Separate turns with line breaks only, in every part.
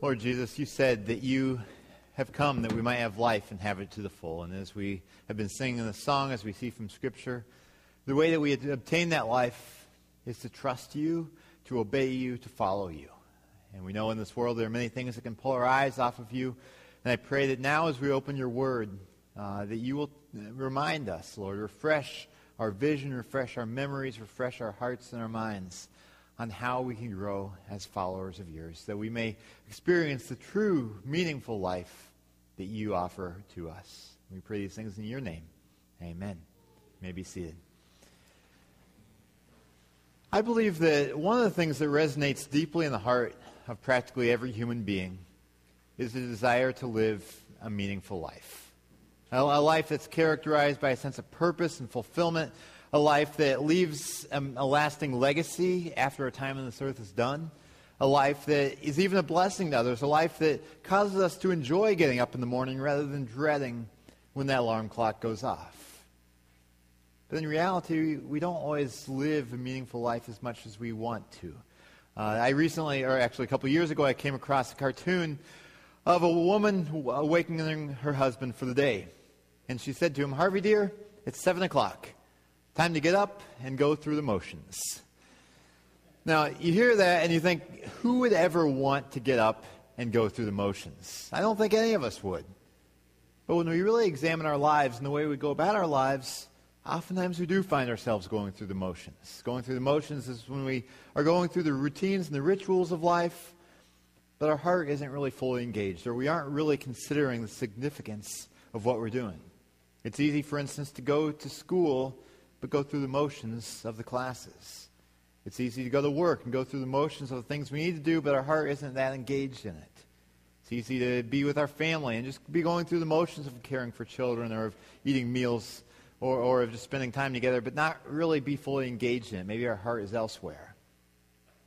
Lord Jesus, you said that you have come that we might have life and have it to the full. And as we have been singing the song, as we see from Scripture, the way that we obtain that life is to trust you, to obey you, to follow you. And we know in this world there are many things that can pull our eyes off of you. And I pray that now as we open your word, uh, that you will remind us, Lord, refresh our vision, refresh our memories, refresh our hearts and our minds on how we can grow as followers of yours, that we may experience the true, meaningful life that you offer to us. We pray these things in your name. Amen. You may be seated. I believe that one of the things that resonates deeply in the heart of practically every human being is the desire to live a meaningful life. A life that's characterized by a sense of purpose and fulfillment, a life that leaves um, a lasting legacy after a time on this earth is done, a life that is even a blessing to others, a life that causes us to enjoy getting up in the morning rather than dreading when that alarm clock goes off. But in reality, we don't always live a meaningful life as much as we want to. Uh, I recently, or actually a couple years ago, I came across a cartoon of a woman awakening her husband for the day. And she said to him, Harvey, dear, it's 7 o'clock. Time to get up and go through the motions. Now, you hear that and you think, who would ever want to get up and go through the motions? I don't think any of us would. But when we really examine our lives and the way we go about our lives, oftentimes we do find ourselves going through the motions. Going through the motions is when we are going through the routines and the rituals of life, but our heart isn't really fully engaged, or we aren't really considering the significance of what we're doing. It's easy, for instance, to go to school but go through the motions of the classes. It's easy to go to work and go through the motions of the things we need to do, but our heart isn't that engaged in it. It's easy to be with our family and just be going through the motions of caring for children or of eating meals or, or of just spending time together, but not really be fully engaged in it. Maybe our heart is elsewhere.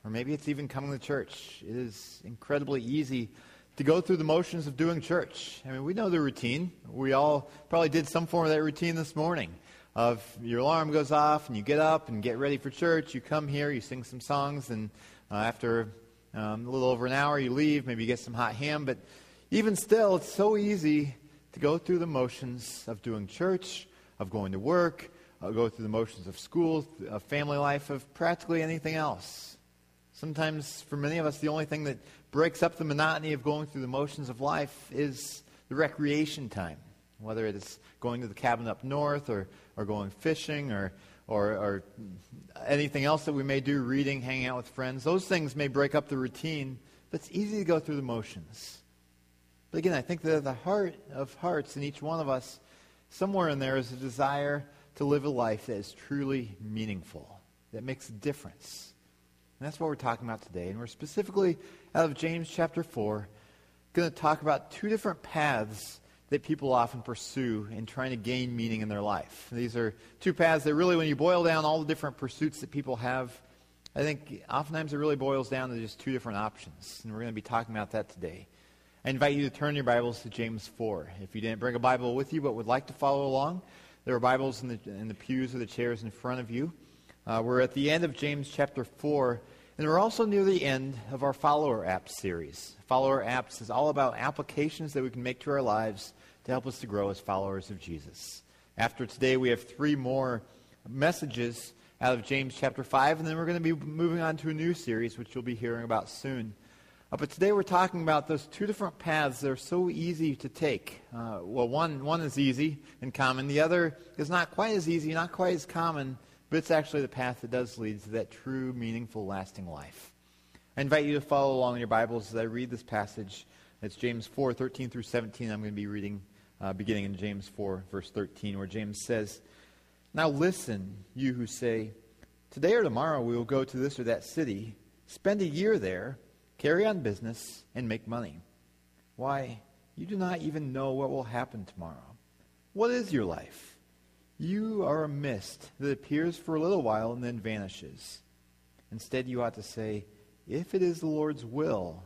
Or maybe it's even coming to church. It is incredibly easy to go through the motions of doing church. I mean, we know the routine. We all probably did some form of that routine this morning of your alarm goes off and you get up and get ready for church. You come here, you sing some songs, and uh, after um, a little over an hour, you leave. Maybe you get some hot ham. But even still, it's so easy to go through the motions of doing church, of going to work, of uh, go through the motions of school, of family life, of practically anything else. Sometimes, for many of us, the only thing that breaks up the monotony of going through the motions of life is the recreation time whether it's going to the cabin up north or, or going fishing or, or, or anything else that we may do, reading, hanging out with friends. Those things may break up the routine, but it's easy to go through the motions. But again, I think that the heart of hearts in each one of us, somewhere in there, is a desire to live a life that is truly meaningful, that makes a difference. And that's what we're talking about today. And we're specifically out of James chapter 4, going to talk about two different paths that people often pursue in trying to gain meaning in their life. These are two paths that really, when you boil down all the different pursuits that people have, I think oftentimes it really boils down to just two different options. And we're going to be talking about that today. I invite you to turn your Bibles to James 4. If you didn't bring a Bible with you but would like to follow along, there are Bibles in the, in the pews or the chairs in front of you. Uh, we're at the end of James chapter 4. And we're also near the end of our follower apps series. Follower apps is all about applications that we can make to our lives to help us to grow as followers of Jesus. After today, we have three more messages out of James chapter 5, and then we're going to be moving on to a new series, which you'll be hearing about soon. Uh, but today we're talking about those two different paths that are so easy to take. Uh, well, one, one is easy and common, the other is not quite as easy, not quite as common, but it's actually the path that does lead to that true, meaningful, lasting life. I invite you to follow along in your Bibles as I read this passage. It's James 4 13 through 17. I'm going to be reading uh, beginning in James 4, verse 13, where James says, Now listen, you who say, Today or tomorrow we will go to this or that city, spend a year there, carry on business, and make money. Why, you do not even know what will happen tomorrow. What is your life? You are a mist that appears for a little while and then vanishes. Instead, you ought to say, If it is the Lord's will,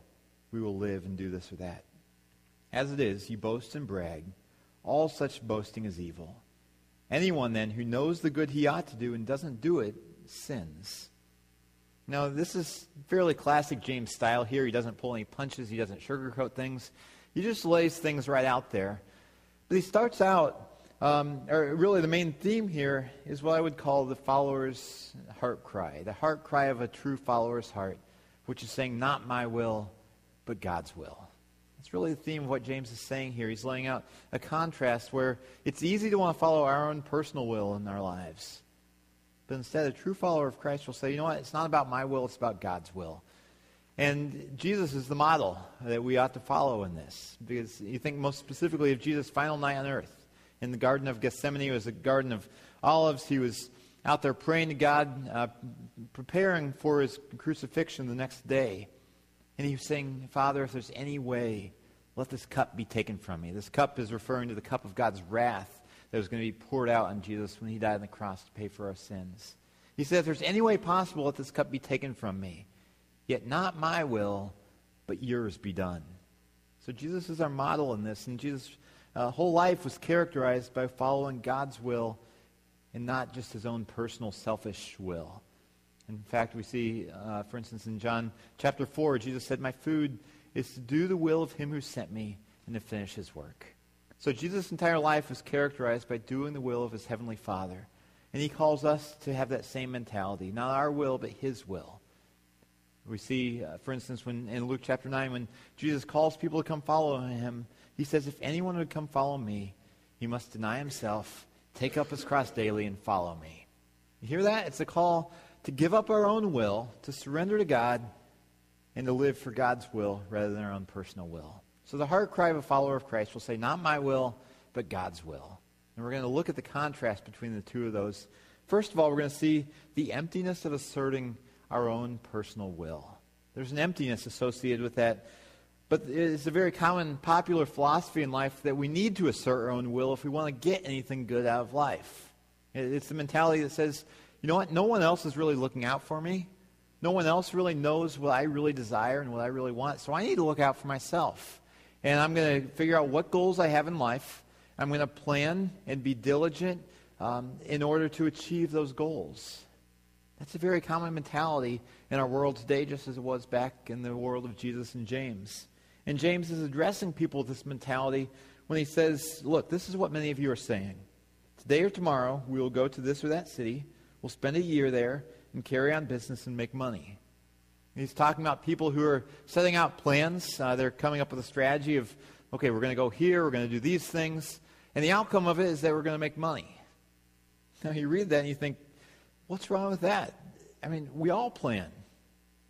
we will live and do this or that. As it is, you boast and brag all such boasting is evil. Anyone, then, who knows the good he ought to do and doesn't do it sins. Now, this is fairly classic James style here. He doesn't pull any punches, he doesn't sugarcoat things. He just lays things right out there. But he starts out, um, or really the main theme here is what I would call the follower's heart cry, the heart cry of a true follower's heart, which is saying, Not my will, but God's will. It's really the theme of what James is saying here. He's laying out a contrast where it's easy to want to follow our own personal will in our lives. But instead, a true follower of Christ will say, you know what? It's not about my will, it's about God's will. And Jesus is the model that we ought to follow in this. Because you think most specifically of Jesus' final night on earth. In the Garden of Gethsemane, it was a Garden of Olives. He was out there praying to God, uh, preparing for his crucifixion the next day. And he was saying, Father, if there's any way let this cup be taken from me. This cup is referring to the cup of God's wrath that was going to be poured out on Jesus when he died on the cross to pay for our sins. He said, If there's any way possible, let this cup be taken from me. Yet not my will, but yours be done. So Jesus is our model in this, and Jesus' uh, whole life was characterized by following God's will and not just his own personal selfish will. In fact, we see, uh, for instance, in John chapter 4, Jesus said, My food is to do the will of him who sent me and to finish his work. So Jesus' entire life was characterized by doing the will of his heavenly Father. And he calls us to have that same mentality, not our will, but his will. We see, uh, for instance, when in Luke chapter 9, when Jesus calls people to come follow him, he says, If anyone would come follow me, he must deny himself, take up his cross daily, and follow me. You hear that? It's a call to give up our own will, to surrender to God, and to live for God's will rather than our own personal will. So the heart cry of a follower of Christ will say, Not my will, but God's will. And we're going to look at the contrast between the two of those. First of all, we're going to see the emptiness of asserting our own personal will. There's an emptiness associated with that. But it's a very common popular philosophy in life that we need to assert our own will if we want to get anything good out of life. It's the mentality that says, you know what, no one else is really looking out for me. No one else really knows what I really desire and what I really want. So I need to look out for myself. And I'm going to figure out what goals I have in life. I'm going to plan and be diligent um, in order to achieve those goals. That's a very common mentality in our world today, just as it was back in the world of Jesus and James. And James is addressing people with this mentality when he says, Look, this is what many of you are saying. Today or tomorrow, we will go to this or that city. We'll spend a year there and carry on business and make money. He's talking about people who are setting out plans. Uh, they're coming up with a strategy of, okay, we're going to go here, we're going to do these things, and the outcome of it is that we're going to make money. Now, you read that and you think, what's wrong with that? I mean, we all plan.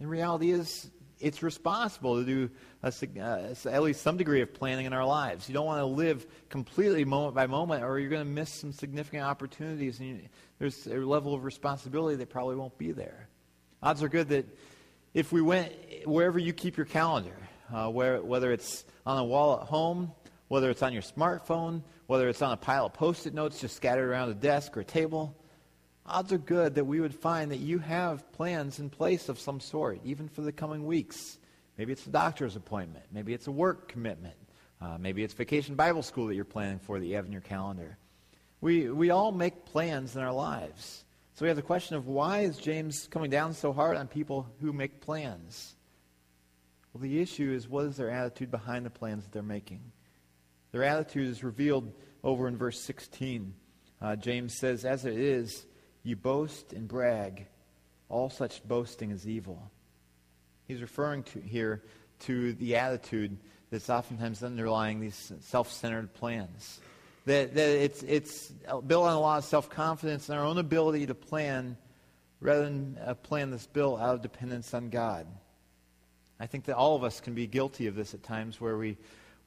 The reality is, it's responsible to do a, uh, at least some degree of planning in our lives. You don't want to live completely moment by moment, or you're going to miss some significant opportunities, and you, there's a level of responsibility that probably won't be there. Odds are good that if we went wherever you keep your calendar, uh, where, whether it's on a wall at home, whether it's on your smartphone, whether it's on a pile of post it notes just scattered around a desk or a table, odds are good that we would find that you have plans in place of some sort, even for the coming weeks. Maybe it's a doctor's appointment. Maybe it's a work commitment. Uh, maybe it's vacation Bible school that you're planning for that you have in your calendar. We, we all make plans in our lives. So we have the question of why is James coming down so hard on people who make plans? Well, the issue is what is their attitude behind the plans that they're making? Their attitude is revealed over in verse 16. Uh, James says, As it is, you boast and brag. All such boasting is evil. He's referring to here to the attitude that's oftentimes underlying these self-centered plans. That, that it's, it's built on a lot of self-confidence and our own ability to plan rather than a plan this bill out of dependence on God. I think that all of us can be guilty of this at times where we,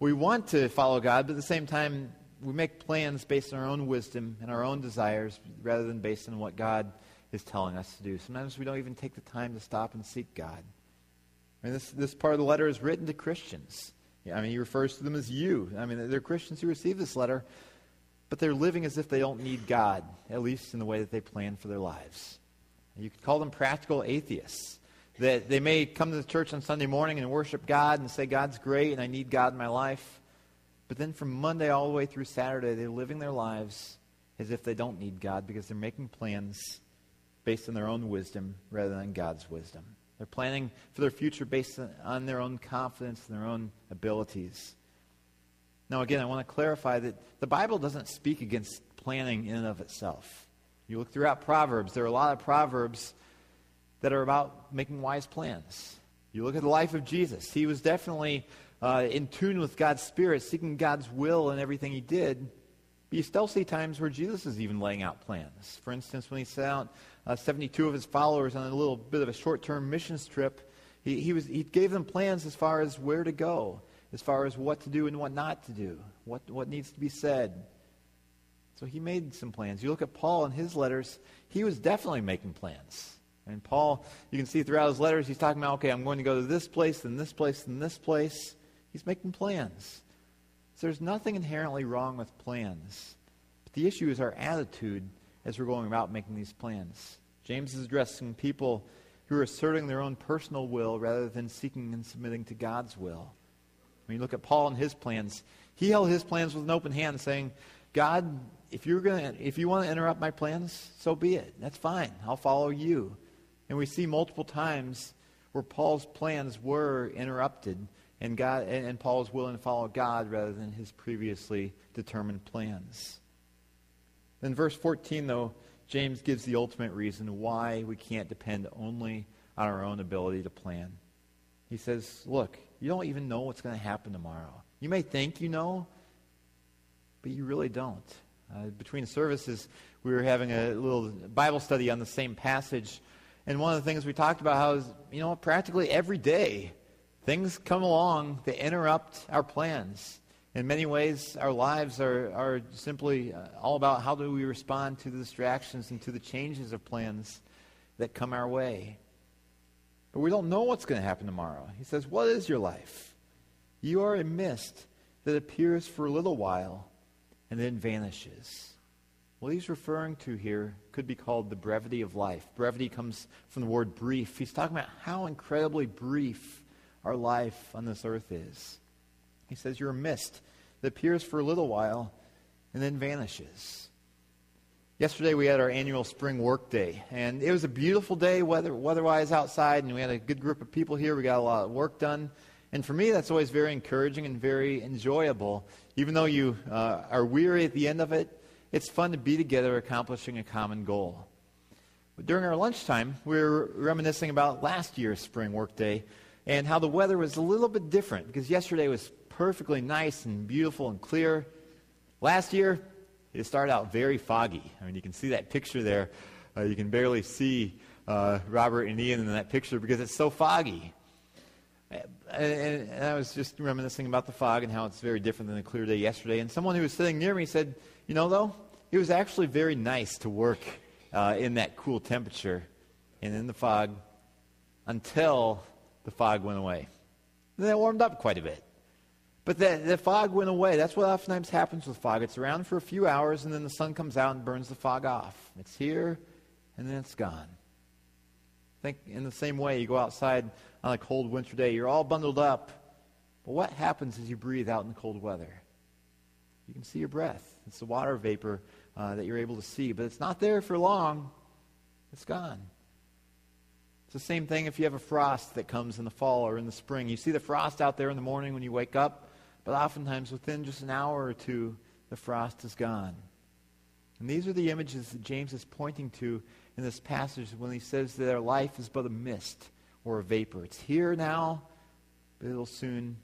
we want to follow God, but at the same time, we make plans based on our own wisdom and our own desires rather than based on what God is telling us to do. Sometimes we don't even take the time to stop and seek God. I mean, this, this part of the letter is written to Christians. I mean, he refers to them as you. I mean, they're Christians who receive this letter, but they're living as if they don't need God, at least in the way that they plan for their lives. You could call them practical atheists. That they may come to the church on Sunday morning and worship God and say, God's great and I need God in my life. But then from Monday all the way through Saturday, they're living their lives as if they don't need God because they're making plans based on their own wisdom rather than God's wisdom. They're planning for their future based on their own confidence and their own abilities. Now, again, I want to clarify that the Bible doesn't speak against planning in and of itself. You look throughout Proverbs, there are a lot of Proverbs that are about making wise plans. You look at the life of Jesus, he was definitely uh, in tune with God's Spirit, seeking God's will in everything he did. But you still see times where Jesus is even laying out plans. For instance, when he sent out uh, 72 of his followers on a little bit of a short-term missions trip, he, he, was, he gave them plans as far as where to go, as far as what to do and what not to do, what, what needs to be said. So he made some plans. You look at Paul in his letters, he was definitely making plans. And Paul, you can see throughout his letters, he's talking about, okay, I'm going to go to this place, then this place, then this place. He's making plans. So there's nothing inherently wrong with plans. But the issue is our attitude as we're going about making these plans. James is addressing people who are asserting their own personal will rather than seeking and submitting to God's will. When you look at Paul and his plans, he held his plans with an open hand, saying, God, if you're going to, if you want to interrupt my plans, so be it. That's fine. I'll follow you. And we see multiple times where Paul's plans were interrupted and, God, and, and Paul is willing to follow God rather than his previously determined plans. In verse 14, though, James gives the ultimate reason why we can't depend only on our own ability to plan. He says, Look, you don't even know what's going to happen tomorrow. You may think you know, but you really don't. Uh, between services, we were having a little Bible study on the same passage. And one of the things we talked about how is, you know, practically every day Things come along that interrupt our plans. In many ways, our lives are, are simply uh, all about how do we respond to the distractions and to the changes of plans that come our way. But we don't know what's going to happen tomorrow. He says, What is your life? You are a mist that appears for a little while and then vanishes. What he's referring to here could be called the brevity of life. Brevity comes from the word brief. He's talking about how incredibly brief our life on this earth is. He says, You're a mist that appears for a little while and then vanishes. Yesterday we had our annual spring work day, and it was a beautiful day weather weather-wise outside, and we had a good group of people here. We got a lot of work done, and for me that's always very encouraging and very enjoyable. Even though you uh, are weary at the end of it, it's fun to be together accomplishing a common goal. But during our lunchtime, we were reminiscing about last year's spring work day and how the weather was a little bit different because yesterday was perfectly nice and beautiful and clear. Last year, it started out very foggy. I mean, you can see that picture there. Uh, you can barely see uh, Robert and Ian in that picture because it's so foggy. Uh, and, and, I was just reminiscing about the fog and how it's very different than the clear day yesterday. And someone who was sitting near me said, You know, though, it was actually very nice to work uh, in that cool temperature and in the fog until the fog went away. then it warmed up quite a bit. But the, the fog went away. That's what oftentimes happens with fog. It's around for a few hours, and then the sun comes out and burns the fog off. It's here, and then it's gone. Think in the same way, you go outside on a cold winter day, you're all bundled up. But what happens as you breathe out in the cold weather? You can see your breath. It's the water vapor uh, that you're able to see, but it's not there for long. It's gone. It's the same thing if you have a frost that comes in the fall or in the spring. You see the frost out there in the morning when you wake up, but oftentimes within just an hour or two, the frost is gone. And these are the images that James is pointing to in this passage when he says that our life is but a mist or a vapor. It's here now, but it'll soon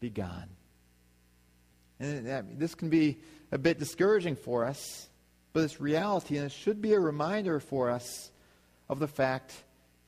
be gone. And uh, this can be a bit discouraging for us, but it's reality, and it should be a reminder for us of the fact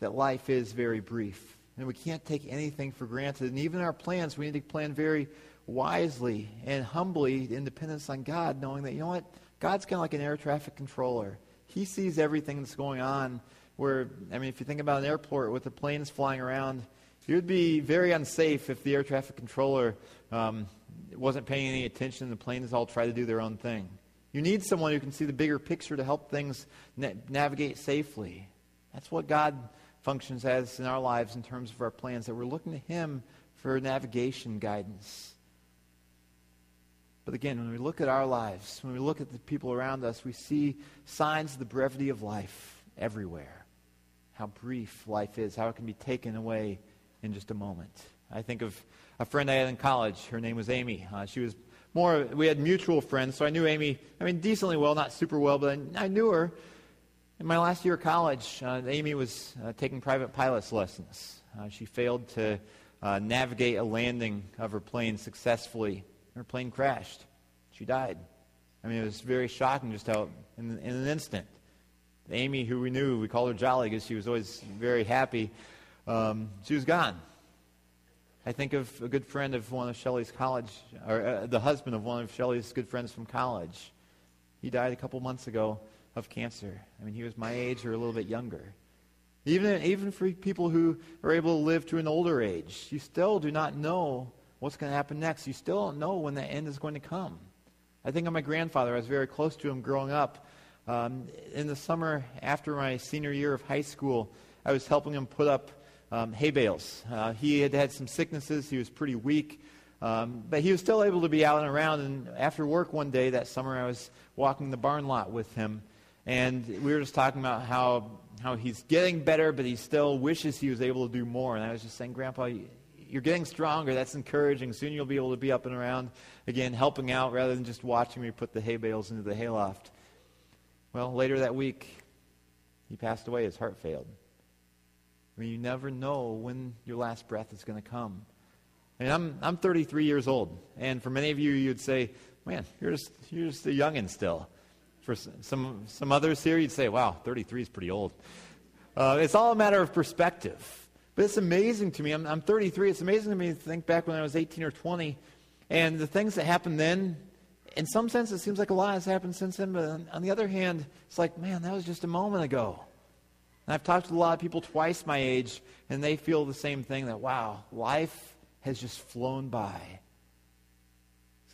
that life is very brief. And we can't take anything for granted. And even our plans, we need to plan very wisely and humbly in dependence on God, knowing that, you know what? God's kind of like an air traffic controller. He sees everything that's going on. Where, I mean, if you think about an airport with the planes flying around, it would be very unsafe if the air traffic controller um, wasn't paying any attention. and The planes all try to do their own thing. You need someone who can see the bigger picture to help things na- navigate safely. That's what God functions as in our lives in terms of our plans, that we're looking to Him for navigation guidance. But again, when we look at our lives, when we look at the people around us, we see signs of the brevity of life everywhere. How brief life is, how it can be taken away in just a moment. I think of a friend I had in college. Her name was Amy. Uh, she was more, we had mutual friends, so I knew Amy, I mean, decently well, not super well, but I, I knew her. In my last year of college, uh, Amy was uh, taking private pilot's lessons. Uh, she failed to uh, navigate a landing of her plane successfully. Her plane crashed. She died. I mean, it was very shocking just how, in, in an instant. Amy, who we knew, we called her Jolly because she was always very happy, um, she was gone. I think of a good friend of one of Shelley's college, or uh, the husband of one of Shelley's good friends from college. He died a couple months ago of cancer. I mean, he was my age or a little bit younger. Even, even for people who are able to live to an older age, you still do not know what's going to happen next. You still don't know when the end is going to come. I think of my grandfather. I was very close to him growing up. Um, in the summer after my senior year of high school, I was helping him put up um, hay bales. Uh, he had had some sicknesses. He was pretty weak. Um, but he was still able to be out and around. And after work one day that summer, I was walking the barn lot with him. And we were just talking about how, how he's getting better, but he still wishes he was able to do more. And I was just saying, Grandpa, you're getting stronger. That's encouraging. Soon you'll be able to be up and around again, helping out rather than just watching me put the hay bales into the hayloft. Well, later that week, he passed away. His heart failed. I mean, you never know when your last breath is going to come. I mean, I'm, I'm 33 years old, and for many of you, you'd say, man, you're just, you're just a youngin' still. For some, some others here, you'd say, wow, 33 is pretty old. Uh, it's all a matter of perspective. But it's amazing to me. I'm, I'm 33. It's amazing to me to think back when I was 18 or 20 and the things that happened then. In some sense, it seems like a lot has happened since then. But on the other hand, it's like, man, that was just a moment ago. And I've talked to a lot of people twice my age, and they feel the same thing that, wow, life has just flown by.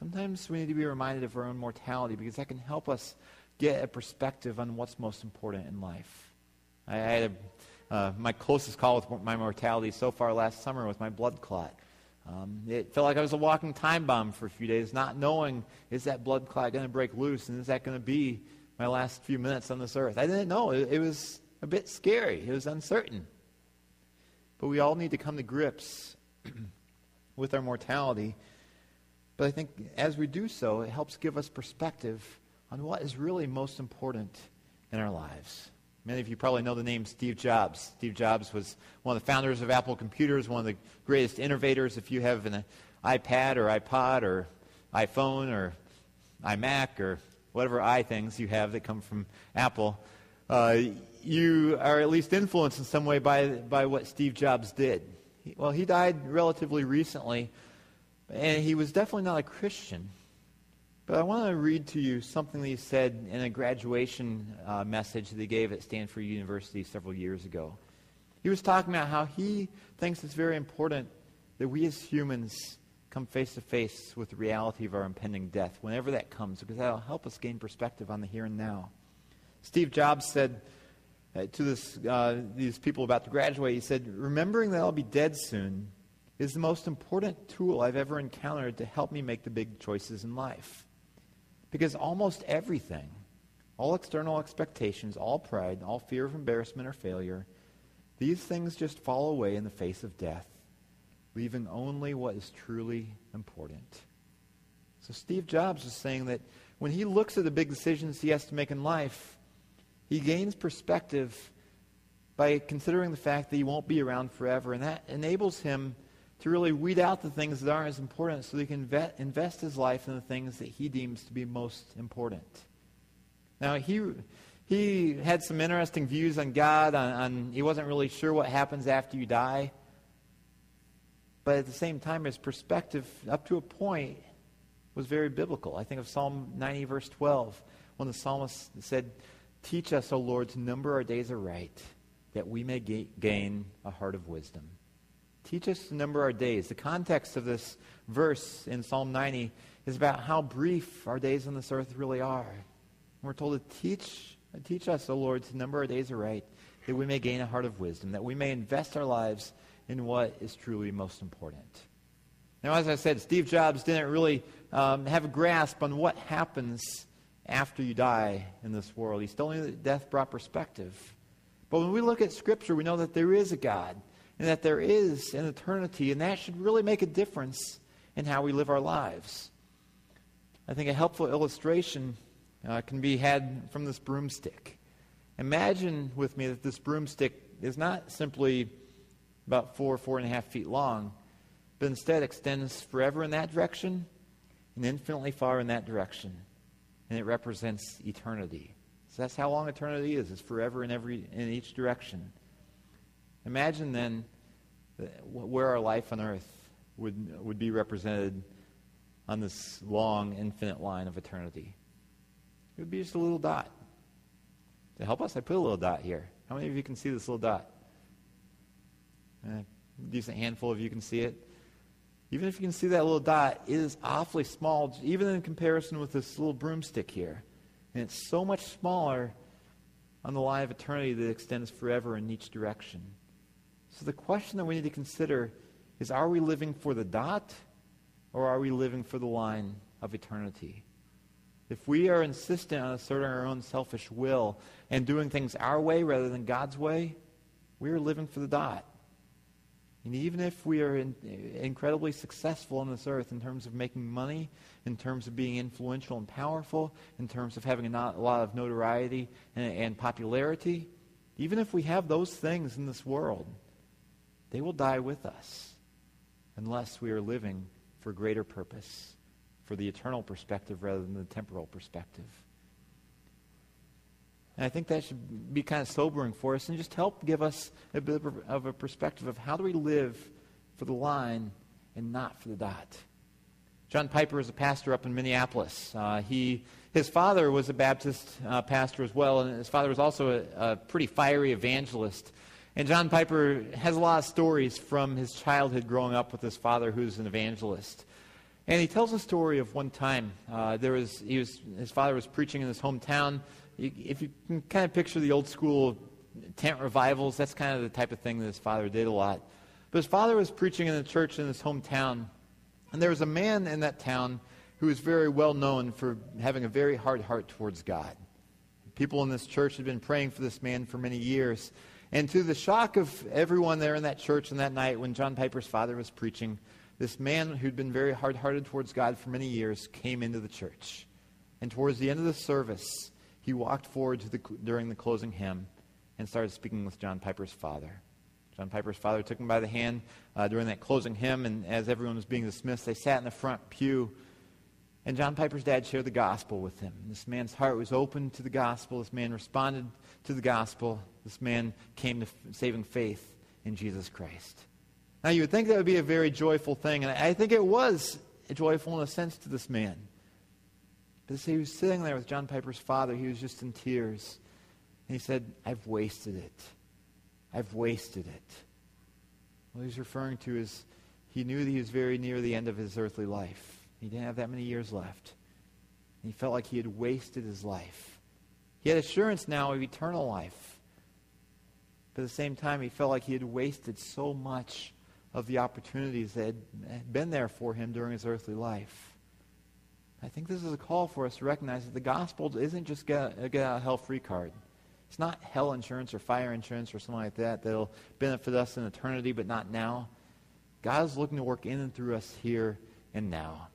Sometimes we need to be reminded of our own mortality because that can help us get a perspective on what's most important in life. I had a, uh, my closest call with my mortality so far last summer with my blood clot. Um, it felt like I was a walking time bomb for a few days, not knowing is that blood clot going to break loose and is that going to be my last few minutes on this earth? I didn't know. It, it was a bit scary, it was uncertain. But we all need to come to grips with our mortality. But I think as we do so, it helps give us perspective on what is really most important in our lives. Many of you probably know the name Steve Jobs. Steve Jobs was one of the founders of Apple Computers, one of the greatest innovators. If you have an iPad or iPod or iPhone or iMac or whatever i things you have that come from Apple, uh, you are at least influenced in some way by, by what Steve Jobs did. He, well, he died relatively recently, and he was definitely not a Christian. But I want to read to you something that he said in a graduation uh, message that he gave at Stanford University several years ago. He was talking about how he thinks it's very important that we as humans come face to face with the reality of our impending death whenever that comes, because that'll help us gain perspective on the here and now. Steve Jobs said uh, to this, uh, these people about to graduate, he said, Remembering that I'll be dead soon is the most important tool I've ever encountered to help me make the big choices in life. Because almost everything, all external expectations, all pride, all fear of embarrassment or failure, these things just fall away in the face of death, leaving only what is truly important. So Steve Jobs was saying that when he looks at the big decisions he has to make in life, he gains perspective by considering the fact that he won't be around forever, and that enables him to really weed out the things that aren't as important so that he can vet, invest his life in the things that he deems to be most important. Now, he, he had some interesting views on God, on, on he wasn't really sure what happens after you die. But at the same time, his perspective, up to a point, was very biblical. I think of Psalm 90, verse 12, when the psalmist said, Teach us, O Lord, to number our days aright, that we may gain a heart of wisdom. Teach us to number our days. The context of this verse in Psalm 90 is about how brief our days on this earth really are. we're told to teach, teach us, O Lord, to number our days aright, that we may gain a heart of wisdom, that we may invest our lives in what is truly most important. Now, as I said, Steve Jobs didn't really um, have a grasp on what happens after you die in this world. He still knew that death brought perspective. But when we look at Scripture, we know that there is a God and that there is an eternity, and that should really make a difference in how we live our lives. I think a helpful illustration uh, can be had from this broomstick. Imagine with me that this broomstick is not simply about four, four and a half feet long, but instead extends forever in that direction and infinitely far in that direction. And it represents eternity. So that's how long eternity is, it's forever in every in each direction. Imagine then where our life on earth would, would be represented on this long, infinite line of eternity. It would be just a little dot. To help us, I put a little dot here. How many of you can see this little dot? A decent handful of you can see it. Even if you can see that little dot, it is awfully small, even in comparison with this little broomstick here. And it's so much smaller on the line of eternity that extends forever in each direction. So the question that we need to consider is are we living for the dot or are we living for the line of eternity? If we are insistent on asserting our own selfish will and doing things our way rather than God's way, we are living for the dot. And even if we are in, incredibly successful on this earth in terms of making money, in terms of being influential and powerful, in terms of having a, not, a lot of notoriety and, and popularity, even if we have those things in this world, they will die with us unless we are living for greater purpose, for the eternal perspective rather than the temporal perspective. And I think that should be kind of sobering for us and just help give us a bit of a perspective of how do we live for the line and not for the dot. John Piper is a pastor up in Minneapolis. Uh, he, his father was a Baptist uh, pastor as well, and his father was also a, a pretty fiery evangelist and John Piper has a lot of stories from his childhood growing up with his father, who's an evangelist. And he tells a story of one time. Uh, there was, he was, his father was preaching in his hometown. if you can kind of picture the old school tent revivals, that's kind of the type of thing that his father did a lot. But his father was preaching in a church in his hometown. And there was a man in that town who was very well known for having a very hard heart towards God. People in this church had been praying for this man for many years. And to the shock of everyone there in that church on that night when John Piper's father was preaching, this man who'd been very hard hearted towards God for many years came into the church. And towards the end of the service, he walked forward the, during the closing hymn and started speaking with John Piper's father. John Piper's father took him by the hand uh, during that closing hymn, and as everyone was being dismissed, they sat in the front pew. And John Piper's dad shared the gospel with him. This man's heart was open to the gospel. This man responded to the gospel, this man came to saving faith in Jesus Christ. Now, you would think that would be a very joyful thing, and I think it was joyful in a sense to this man. But he was sitting there with John Piper's father. He was just in tears. And he said, I've wasted it. I've wasted it. What he's referring to is he knew that he was very near the end of his earthly life. He didn't have that many years left. He felt like he had wasted his life. He had assurance now of eternal life. But at the same time, he felt like he had wasted so much of the opportunities that had been there for him during his earthly life. I think this is a call for us to recognize that the gospel isn't just get a, get a hell free card. It's not hell insurance or fire insurance or something like that that'll benefit us in eternity, but not now. God is looking to work in and through us here and now.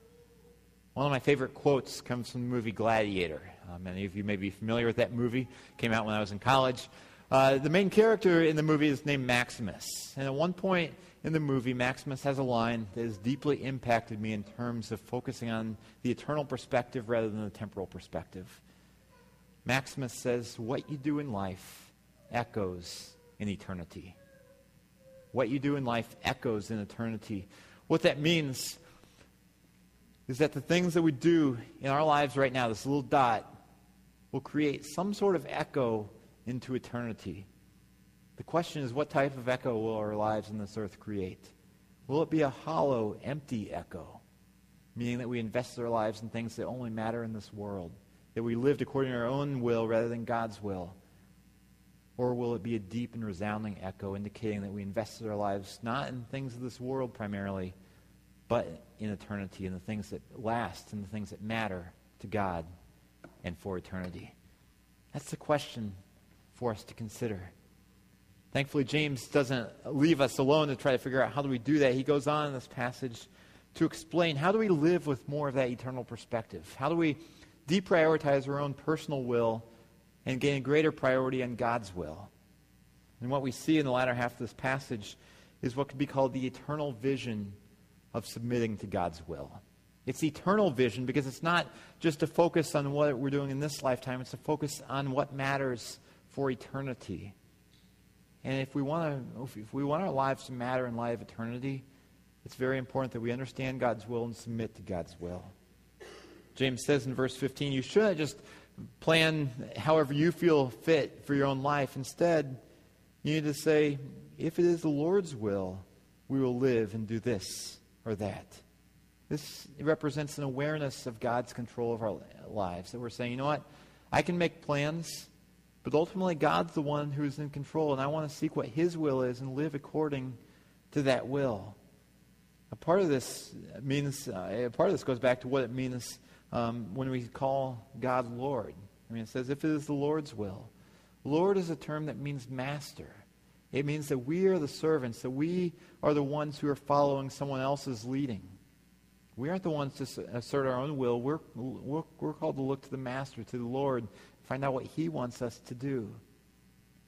One of my favorite quotes comes from the movie Gladiator. Uh, many of you may be familiar with that movie. came out when I was in college. Uh, the main character in the movie is named Maximus. And at one point in the movie, Maximus has a line that has deeply impacted me in terms of focusing on the eternal perspective rather than the temporal perspective. Maximus says, What you do in life echoes in eternity. What you do in life echoes in eternity. What that means is that the things that we do in our lives right now, this little dot, will create some sort of echo into eternity. The question is, what type of echo will our lives in this earth create? Will it be a hollow, empty echo, meaning that we invest our lives in things that only matter in this world, that we lived according to our own will rather than God's will? Or will it be a deep and resounding echo indicating that we invested our lives not in things of this world primarily, but in eternity and the things that last and the things that matter to God and for eternity? That's the question for us to consider. Thankfully, James doesn't leave us alone to try to figure out how do we do that. He goes on in this passage to explain how do we live with more of that eternal perspective? How do we deprioritize our own personal will and gain greater priority on God's will? And what we see in the latter half of this passage is what could be called the eternal vision of submitting to God's will. It's eternal vision because it's not just to focus on what we're doing in this lifetime, it's to focus on what matters for eternity. And if we want to, if we want our lives to matter in light of eternity, it's very important that we understand God's will and submit to God's will. James says in verse 15, you shouldn't just plan however you feel fit for your own life. Instead, you need to say, if it is the Lord's will, we will live and do this or that. This represents an awareness of God's control of our lives. That we're saying, you know what? I can make plans, but ultimately God's the one who's in control, and I want to seek what His will is and live according to that will. A part of this means, uh, a part of this goes back to what it means um, when we call God Lord. I mean, it says, if it is the Lord's will. Lord is a term that means master. It means that we are the servants, that we are the ones who are following someone else's leading. We aren't the ones to assert our own will. We're, we're, we're called to look to the Master, to the Lord, find out what He wants us to do.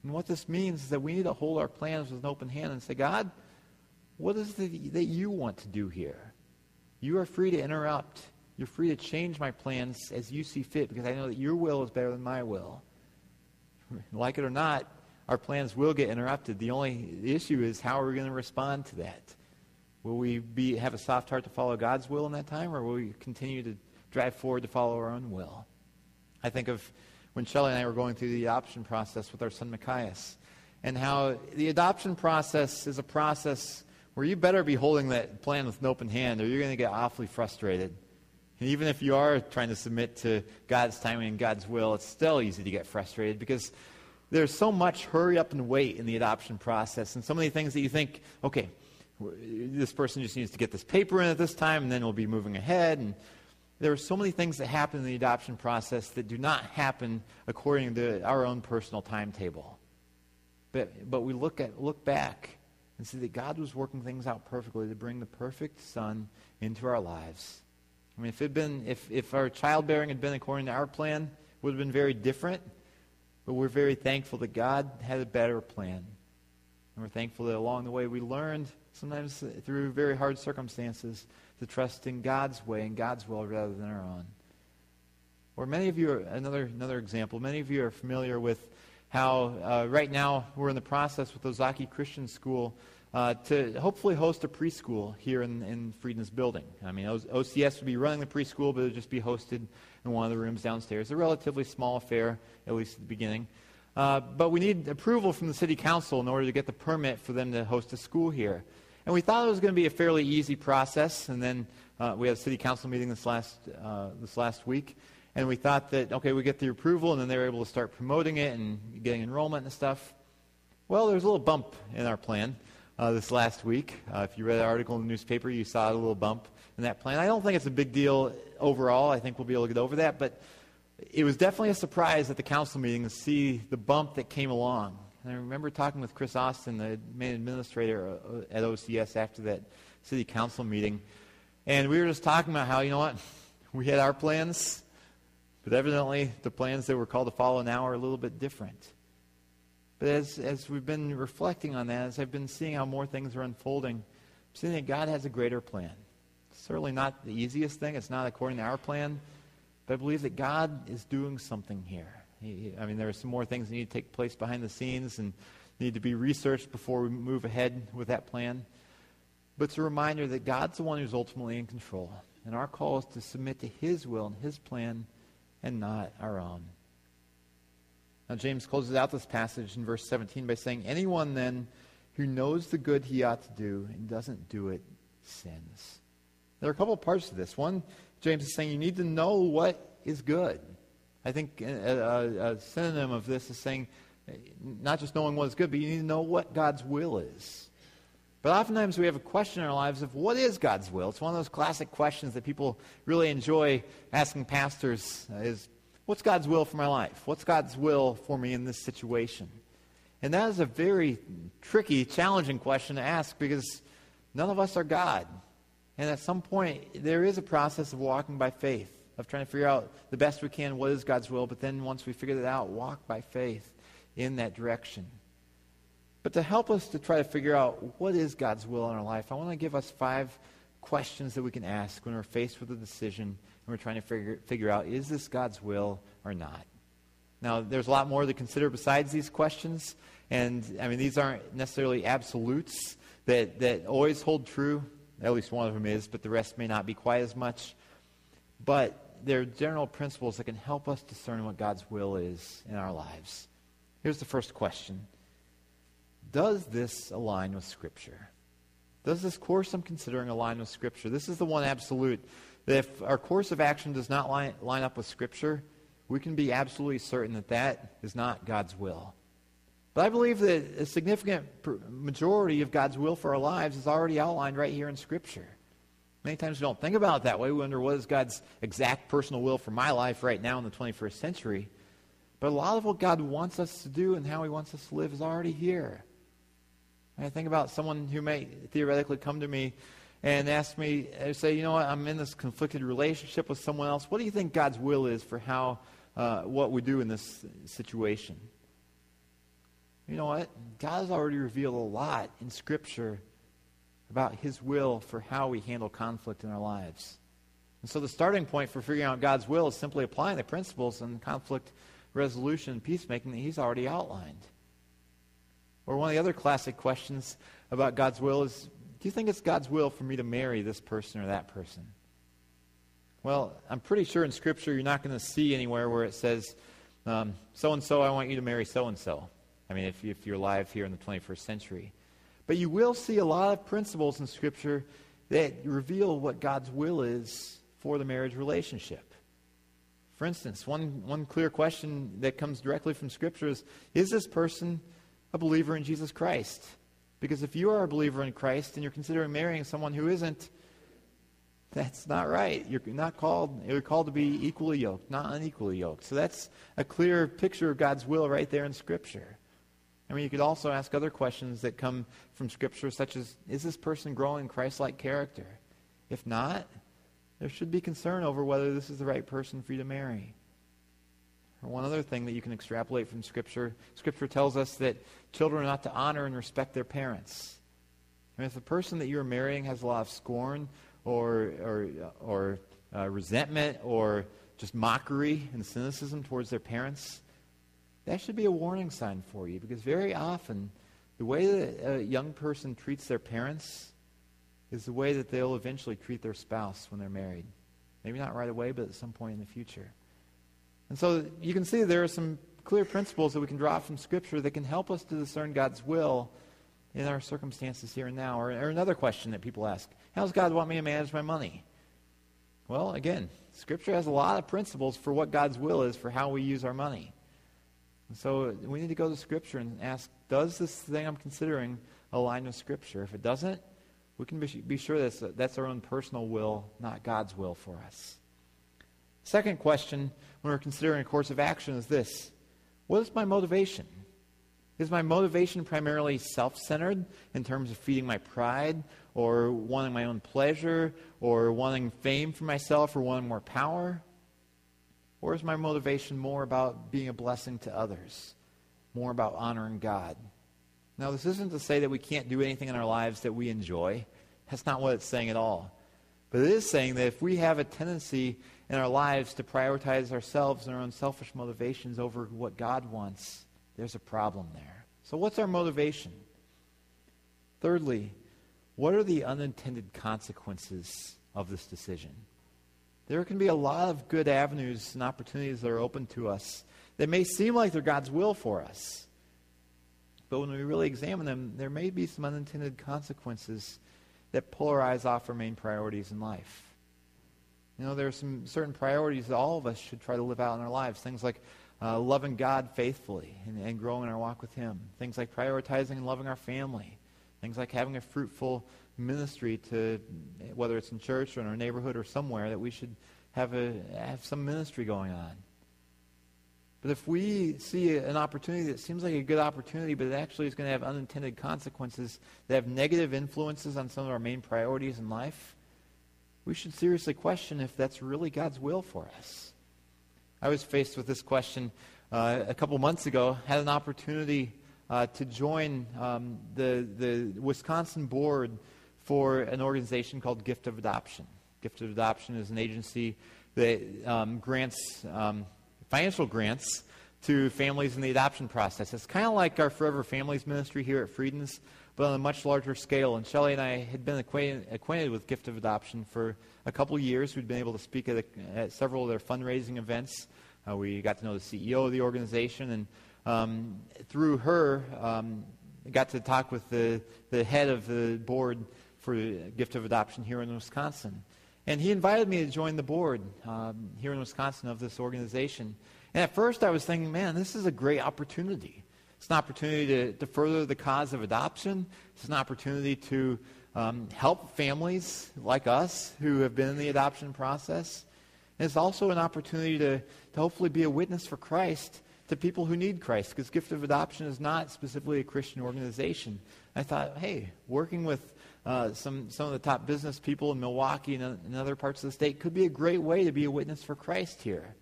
And what this means is that we need to hold our plans with an open hand and say, God, what is it that you want to do here? You are free to interrupt. You're free to change my plans as you see fit because I know that your will is better than my will. Like it or not, our plans will get interrupted. The only issue is how are we going to respond to that? Will we be, have a soft heart to follow God's will in that time, or will we continue to drive forward to follow our own will? I think of when Shelley and I were going through the adoption process with our son Machias, and how the adoption process is a process where you better be holding that plan with an open hand, or you're going to get awfully frustrated. And even if you are trying to submit to God's timing and God's will, it's still easy to get frustrated because there's so much hurry up and wait in the adoption process, and so many things that you think, okay, this person just needs to get this paper in at this time, and then we'll be moving ahead. And there are so many things that happen in the adoption process that do not happen according to our own personal timetable. But, but we look, at, look back and see that God was working things out perfectly to bring the perfect son into our lives. I mean, if, it'd been, if, if our childbearing had been according to our plan, it would have been very different but we're very thankful that God had a better plan. And we're thankful that along the way we learned, sometimes through very hard circumstances, to trust in God's way and God's will rather than our own. Or many of you are, another, another example, many of you are familiar with how uh, right now we're in the process with Ozark Christian School uh, to hopefully host a preschool here in, in Frieden's building. I mean, OCS would be running the preschool, but it would just be hosted in one of the rooms downstairs. A relatively small affair, at least at the beginning. Uh, but we need approval from the city council in order to get the permit for them to host a school here. And we thought it was going to be a fairly easy process. And then uh, we had a city council meeting this last, uh, this last week. And we thought that, okay, we get the approval, and then they are able to start promoting it and getting enrollment and stuff. Well, there's a little bump in our plan uh, this last week. Uh, if you read an article in the newspaper, you saw a little bump in that plan. I don't think it's a big deal overall. I think we'll be able to get over that. But it was definitely a surprise at the council meeting to see the bump that came along. And I remember talking with Chris Austin, the main administrator uh, at OCS, after that city council meeting. And we were just talking about how, you know what, we had our plans, but evidently the plans that were called to follow now are a little bit different. But as, as we've been reflecting on that, as I've been seeing how more things are unfolding, I'm seeing that God has a greater plan. It's certainly not the easiest thing. It's not according to our plan. But I believe that God is doing something here. He, I mean, there are some more things that need to take place behind the scenes and need to be researched before we move ahead with that plan. But it's a reminder that God's the one who's ultimately in control. And our call is to submit to His will and His plan and not our own. Now, James closes out this passage in verse 17 by saying, Anyone then who knows the good he ought to do and doesn't do it sins. There are a couple of parts to this. One, James is saying you need to know what is good. I think a, a, synonym of this is saying not just knowing what is good, but you need to know what God's will is. But oftentimes we have a question in our lives of what is God's will? It's one of those classic questions that people really enjoy asking pastors is What's God's will for my life? What's God's will for me in this situation? And that is a very tricky, challenging question to ask because none of us are God. And at some point, there is a process of walking by faith, of trying to figure out the best we can what is God's will, but then once we figure that out, walk by faith in that direction. But to help us to try to figure out what is God's will in our life, I want to give us five questions that we can ask when we're faced with a decision and we're trying to figure, figure out is this God's will or not? Now, there's a lot more to consider besides these questions. And I mean, these aren't necessarily absolutes that, that always hold true. At least one of them is, but the rest may not be quite as much. But they're general principles that can help us discern what God's will is in our lives. Here's the first question Does this align with Scripture? Does this course I'm considering align with Scripture? This is the one absolute. That if our course of action does not line, line up with Scripture, we can be absolutely certain that that is not God's will. But I believe that a significant majority of God's will for our lives is already outlined right here in Scripture. Many times we don't think about it that way. We wonder what is God's exact personal will for my life right now in the 21st century. But a lot of what God wants us to do and how He wants us to live is already here. I think about someone who may theoretically come to me and ask me, uh, say, you know what, I'm in this conflicted relationship with someone else. What do you think God's will is for how, uh, what we do in this situation? You know what? God has already revealed a lot in Scripture about His will for how we handle conflict in our lives. And so the starting point for figuring out God's will is simply applying the principles and conflict resolution and peacemaking that He's already outlined. Or one of the other classic questions about God's will is do you think it's God's will for me to marry this person or that person? Well, I'm pretty sure in Scripture you're not going to see anywhere where it says, so and so, I want you to marry so and so. I mean, if, you, if you're alive here in the 21st century. But you will see a lot of principles in Scripture that reveal what God's will is for the marriage relationship. For instance, one, one clear question that comes directly from Scripture is Is this person a believer in Jesus Christ. Because if you are a believer in Christ and you're considering marrying someone who isn't, that's not right. You're not called, you're called to be equally yoked, not unequally yoked. So that's a clear picture of God's will right there in Scripture. I mean, you could also ask other questions that come from Scripture, such as Is this person growing Christ like character? If not, there should be concern over whether this is the right person for you to marry. One other thing that you can extrapolate from Scripture Scripture tells us that children are not to honor and respect their parents. And if the person that you're marrying has a lot of scorn or, or, or uh, resentment or just mockery and cynicism towards their parents, that should be a warning sign for you because very often the way that a young person treats their parents is the way that they'll eventually treat their spouse when they're married. Maybe not right away, but at some point in the future. And so you can see there are some clear principles that we can draw from Scripture that can help us to discern God's will in our circumstances here and now. Or, or another question that people ask How does God want me to manage my money? Well, again, Scripture has a lot of principles for what God's will is for how we use our money. And so we need to go to Scripture and ask Does this thing I'm considering align with Scripture? If it doesn't, we can be, sure that's, that's our own personal will, not God's will for us. Second question when we're considering a course of action is this What is my motivation? Is my motivation primarily self centered in terms of feeding my pride or wanting my own pleasure or wanting fame for myself or wanting more power? Or is my motivation more about being a blessing to others, more about honoring God? Now, this isn't to say that we can't do anything in our lives that we enjoy. That's not what it's saying at all. But it is saying that if we have a tendency in our lives to prioritize ourselves and our own selfish motivations over what God wants, there's a problem there. So, what's our motivation? Thirdly, what are the unintended consequences of this decision? There can be a lot of good avenues and opportunities that are open to us that may seem like they're God's will for us. But when we really examine them, there may be some unintended consequences that polarize off our main priorities in life. You know, there are some certain priorities that all of us should try to live out in our lives. Things like uh, loving God faithfully and, and growing our walk with Him. Things like prioritizing and loving our family. Things like having a fruitful ministry to, whether it's in church or in our neighborhood or somewhere, that we should have, a, have some ministry going on. But if we see an opportunity that seems like a good opportunity, but it actually is going to have unintended consequences that have negative influences on some of our main priorities in life, we should seriously question if that's really God's will for us. I was faced with this question uh, a couple months ago, had an opportunity uh, to join um, the, the Wisconsin board for an organization called Gift of Adoption. Gift of Adoption is an agency that um, grants um, financial grants to families in the adoption process. It's kind of like our Forever Families ministry here at Freedom's but on a much larger scale. And Shelley and I had been acquainted, with Gift of Adoption for a couple years. We'd been able to speak at, a, at several of their fundraising events. Uh, we got to know the CEO of the organization, and um, through her, um, got to talk with the, the head of the board for Gift of Adoption here in Wisconsin. And he invited me to join the board um, here in Wisconsin of this organization. And at first I was thinking, man, this is a great opportunity. It's an opportunity to, to further the cause of adoption. It's an opportunity to um, help families like us who have been in the adoption process. And it's also an opportunity to, to hopefully be a witness for Christ to people who need Christ, because Gift of Adoption is not specifically a Christian organization. I thought, hey, working with uh, some, some of the top business people in Milwaukee and, and other parts of the state could be a great way to be a witness for Christ here.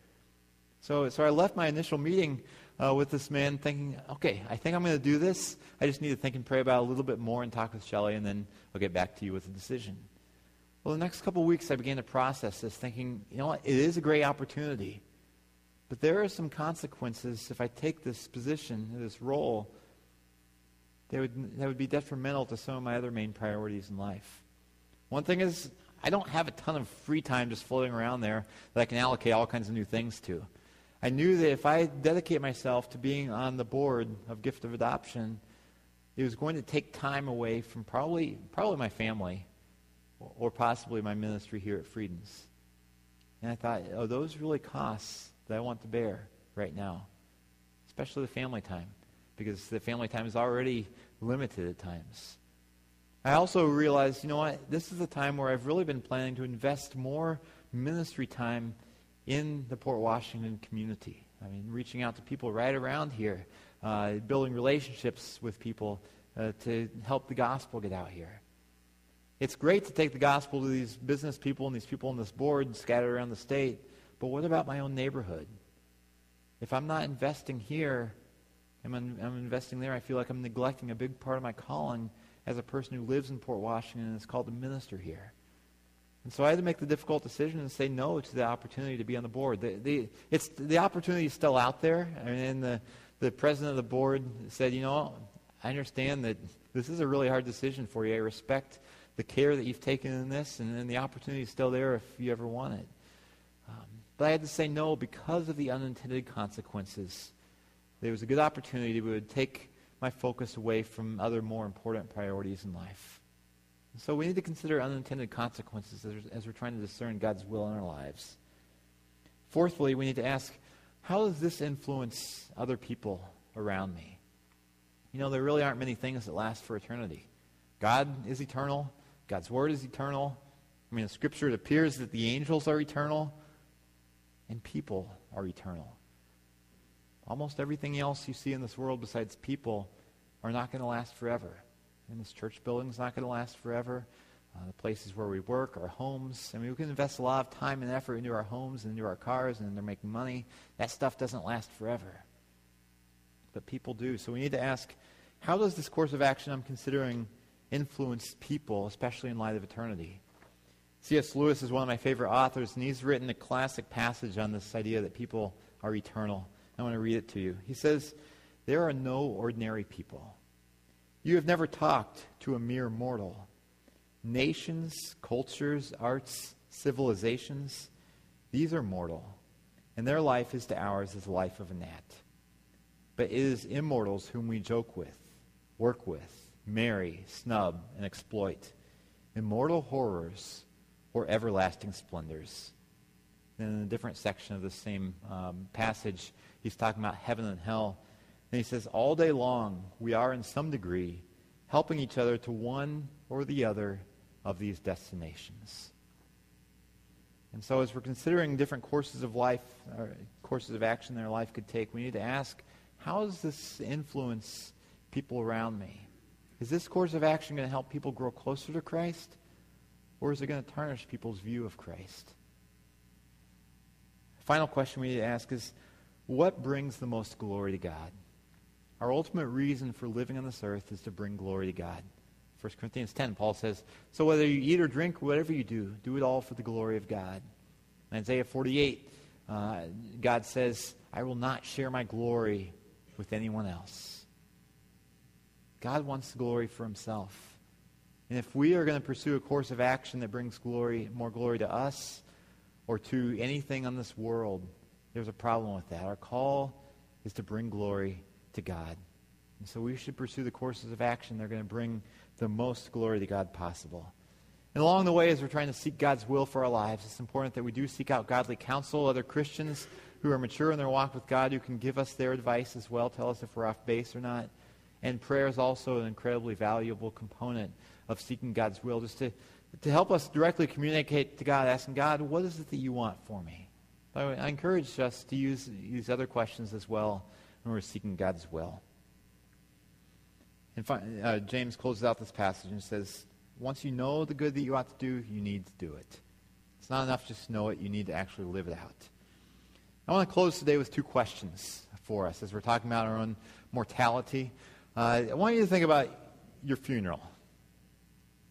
So, so I left my initial meeting uh, with this man, thinking, okay, I think I'm going to do this. I just need to think and pray about it a little bit more and talk with Shelly, and then I'll get back to you with a decision. Well, the next couple weeks, I began to process this, thinking, you know what, it is a great opportunity. But there are some consequences if I take this position, this role, that would, that would be detrimental to some of my other main priorities in life. One thing is, I don't have a ton of free time just floating around there that I can allocate all kinds of new things to. I knew that if I dedicate myself to being on the board of Gift of Adoption, it was going to take time away from probably, probably my family or possibly my ministry here at Freedom's. And I thought, are those really costs that I want to bear right now, especially the family time, because the family time is already limited at times. I also realized, you know what, this is a time where I've really been planning to invest more ministry time in the Port Washington community. I mean, reaching out to people right around here, uh, building relationships with people uh, to help the gospel get out here. It's great to take the gospel to these business people and these people on this board scattered around the state, but what about my own neighborhood? If I'm not investing here, I'm, in, I'm investing there, I feel like I'm neglecting a big part of my calling as a person who lives in Port Washington and is called to minister here. And so I had to make the difficult decision and say no to the opportunity to be on the board. The, the, it's, the opportunity is still out there. I mean, and the, the president of the board said, you know, I understand that this is a really hard decision for you. I respect the care that you've taken in this, and, and the opportunity is still there if you ever want it. Um, but I had to say no because of the unintended consequences. There was a good opportunity, it would uh, take my focus away from other more important priorities in life. So we need to consider unintended consequences as, we're trying to discern God's will in our lives. Fourthly, we need to ask, how does this influence other people around me? You know, there really aren't many things that last for eternity. God is eternal. God's word is eternal. I mean, in Scripture, it appears that the angels are eternal and people are eternal. Almost everything else you see in this world besides people are not going to last forever and this church building's not going to last forever. Uh, the places where we work, our homes. I mean, we can invest a lot of time and effort into our homes and into our cars, and they're making money. That stuff doesn't last forever. But people do. So we need to ask how does this course of action I'm considering influence people, especially in light of eternity? C.S. Lewis is one of my favorite authors, and he's written a classic passage on this idea that people are eternal. I want to read it to you. He says, There are no ordinary people. You have never talked to a mere mortal. Nations, cultures, arts, civilizations, these are mortal, and their life is to ours as the life of a gnat. But it is immortals whom we joke with, work with, marry, snub, and exploit. Immortal horrors or everlasting splendors. Then in a different section of the same um, passage, he's talking about heaven and hell and he says, All day long, we are in some degree helping each other to one or the other of these destinations. And so, as we're considering different courses of life, or courses of action their life could take, we need to ask how does this influence people around me? Is this course of action going to help people grow closer to Christ? Or is it going to tarnish people's view of Christ? Final question we need to ask is what brings the most glory to God? Our ultimate reason for living on this earth is to bring glory to God. 1 Corinthians 10, Paul says, So whether you eat or drink, whatever you do, do it all for the glory of God. In Isaiah 48, uh, God says, I will not share my glory with anyone else. God wants glory for himself. And if we are going to pursue a course of action that brings glory, more glory to us or to anything on this world, there's a problem with that. Our call is to bring glory to God. And so we should pursue the courses of action that are going to bring the most glory to God possible. And along the way, as we're trying to seek God's will for our lives, it's important that we do seek out godly counsel, other Christians who are mature in their walk with God, who can give us their advice as well, tell us if we're off base or not. And prayer is also an incredibly valuable component of seeking God's will, just to, to help us directly communicate to God, asking God, what is it that you want for me? By the way, I encourage us to use these other questions as well when we're seeking God's will. And uh, James closes out this passage and says, once you know the good that you ought to do, you need to do it. It's not enough just to know it, you need to actually live it out. I want to close today with two questions for us as we're talking about our own mortality. Uh, I want you to think about your funeral.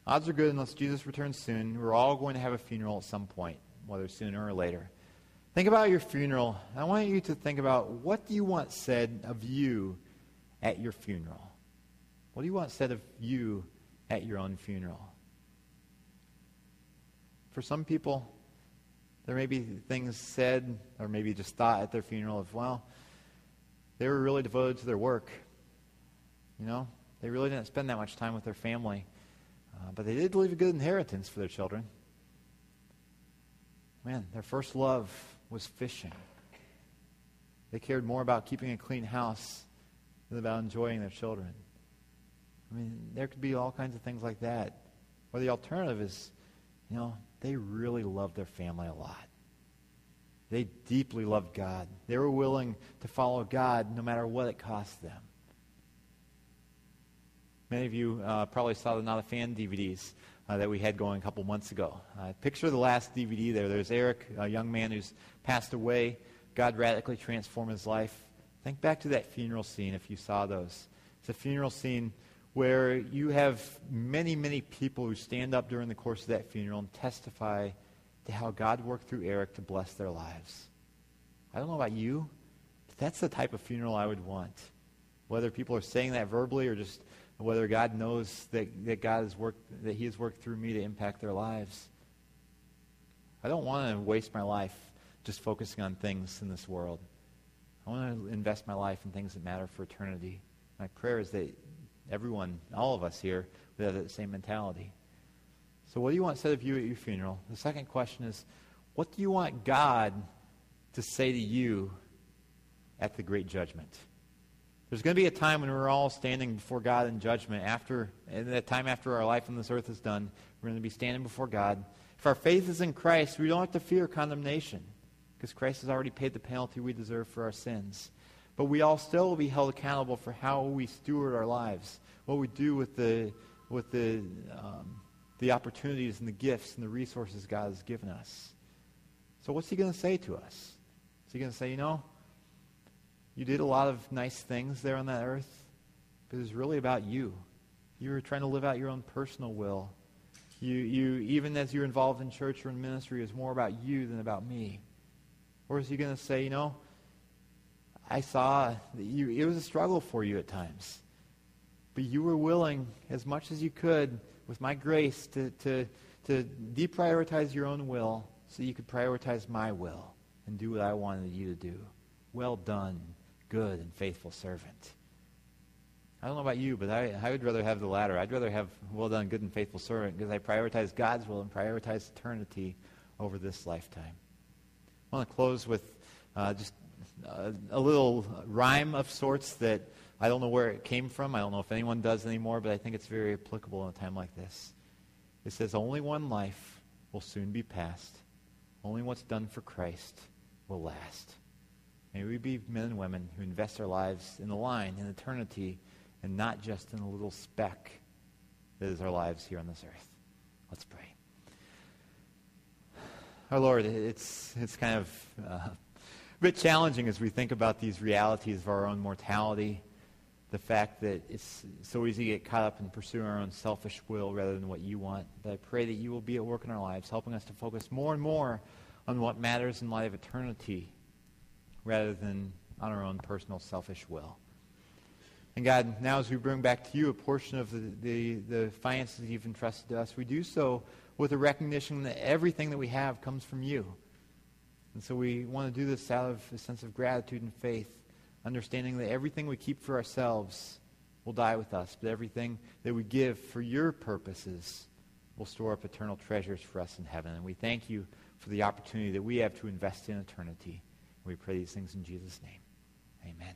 Odds are good unless Jesus returns soon. We're all going to have a funeral at some point, whether sooner or later. Think about your funeral. I want you to think about what do you want said of you at your funeral? What do you want said of you at your own funeral? For some people, there may be things said or maybe just thought at their funeral of, well, they were really devoted to their work. You know, they really didn't spend that much time with their family, uh, but they did leave a good inheritance for their children. Man, their first love was fishing. They cared more about keeping a clean house than about enjoying their children. I mean, there could be all kinds of things like that. Or the alternative is, you know, they really loved their family a lot. They deeply loved God. They were willing to follow God no matter what it cost them. Many of you uh, probably saw the Not a Fan DVDs uh, that we had going a couple months ago. Uh, picture the last DVD there. There's Eric, a young man who's passed away, God radically transformed his life. Think back to that funeral scene if you saw those. It's a funeral scene where you have many, many people who stand up during the course of that funeral and testify to how God worked through Eric to bless their lives. I don't know about you, but that's the type of funeral I would want. Whether people are saying that verbally or just whether God knows that, that God has worked that He has worked through me to impact their lives. I don't want to waste my life just focusing on things in this world. I want to invest my life in things that matter for eternity. My prayer is that everyone, all of us here, would have that same mentality. So, what do you want said of you at your funeral? The second question is, what do you want God to say to you at the great judgment? There's going to be a time when we're all standing before God in judgment. After and that time after our life on this earth is done, we're going to be standing before God. If our faith is in Christ, we don't have to fear condemnation because Christ has already paid the penalty we deserve for our sins. But we all still will be held accountable for how we steward our lives, what we do with the, with the, um, the opportunities and the gifts and the resources God has given us. So what's he going to say to us? Is he going to say, you know, you did a lot of nice things there on that earth, but it's really about you. You were trying to live out your own personal will. You, you, even as you're involved in church or in ministry, is more about you than about me. Or is he going to say, you know, I saw that you, it was a struggle for you at times, but you were willing as much as you could with my grace to, to, to deprioritize your own will so you could prioritize my will and do what I wanted you to do. Well done, good and faithful servant. I don't know about you, but I, I would rather have the latter. I'd rather have well done, good and faithful servant because I prioritize God's will and prioritize eternity over this lifetime. I want to close with uh, just uh, a little rhyme of sorts that I don't know where it came from. I don't know if anyone does anymore, but I think it's very applicable in a time like this. It says, Only one life will soon be past. Only what's done for Christ will last. May we be men and women who invest our lives in the line, in eternity, and not just in a little speck that is our lives here on this earth. Let's pray our Lord, it's, it's kind of uh, a bit challenging as we think about these realities of our own mortality. The fact that it's so easy to get caught up in pursuing our own selfish will rather than what you want. But I pray that you will be at work in our lives, helping us to focus more and more on what matters in light of eternity rather than on our own personal selfish will. And God, now as we bring back to you a portion of the, the, the finances you've entrusted to us, we do so with the recognition that everything that we have comes from you. And so we want to do this out of a sense of gratitude and faith, understanding that everything we keep for ourselves will die with us, but everything that we give for your purposes will store up eternal treasures for us in heaven. And we thank you for the opportunity that we have to invest in eternity. We pray these things in Jesus' name. Amen.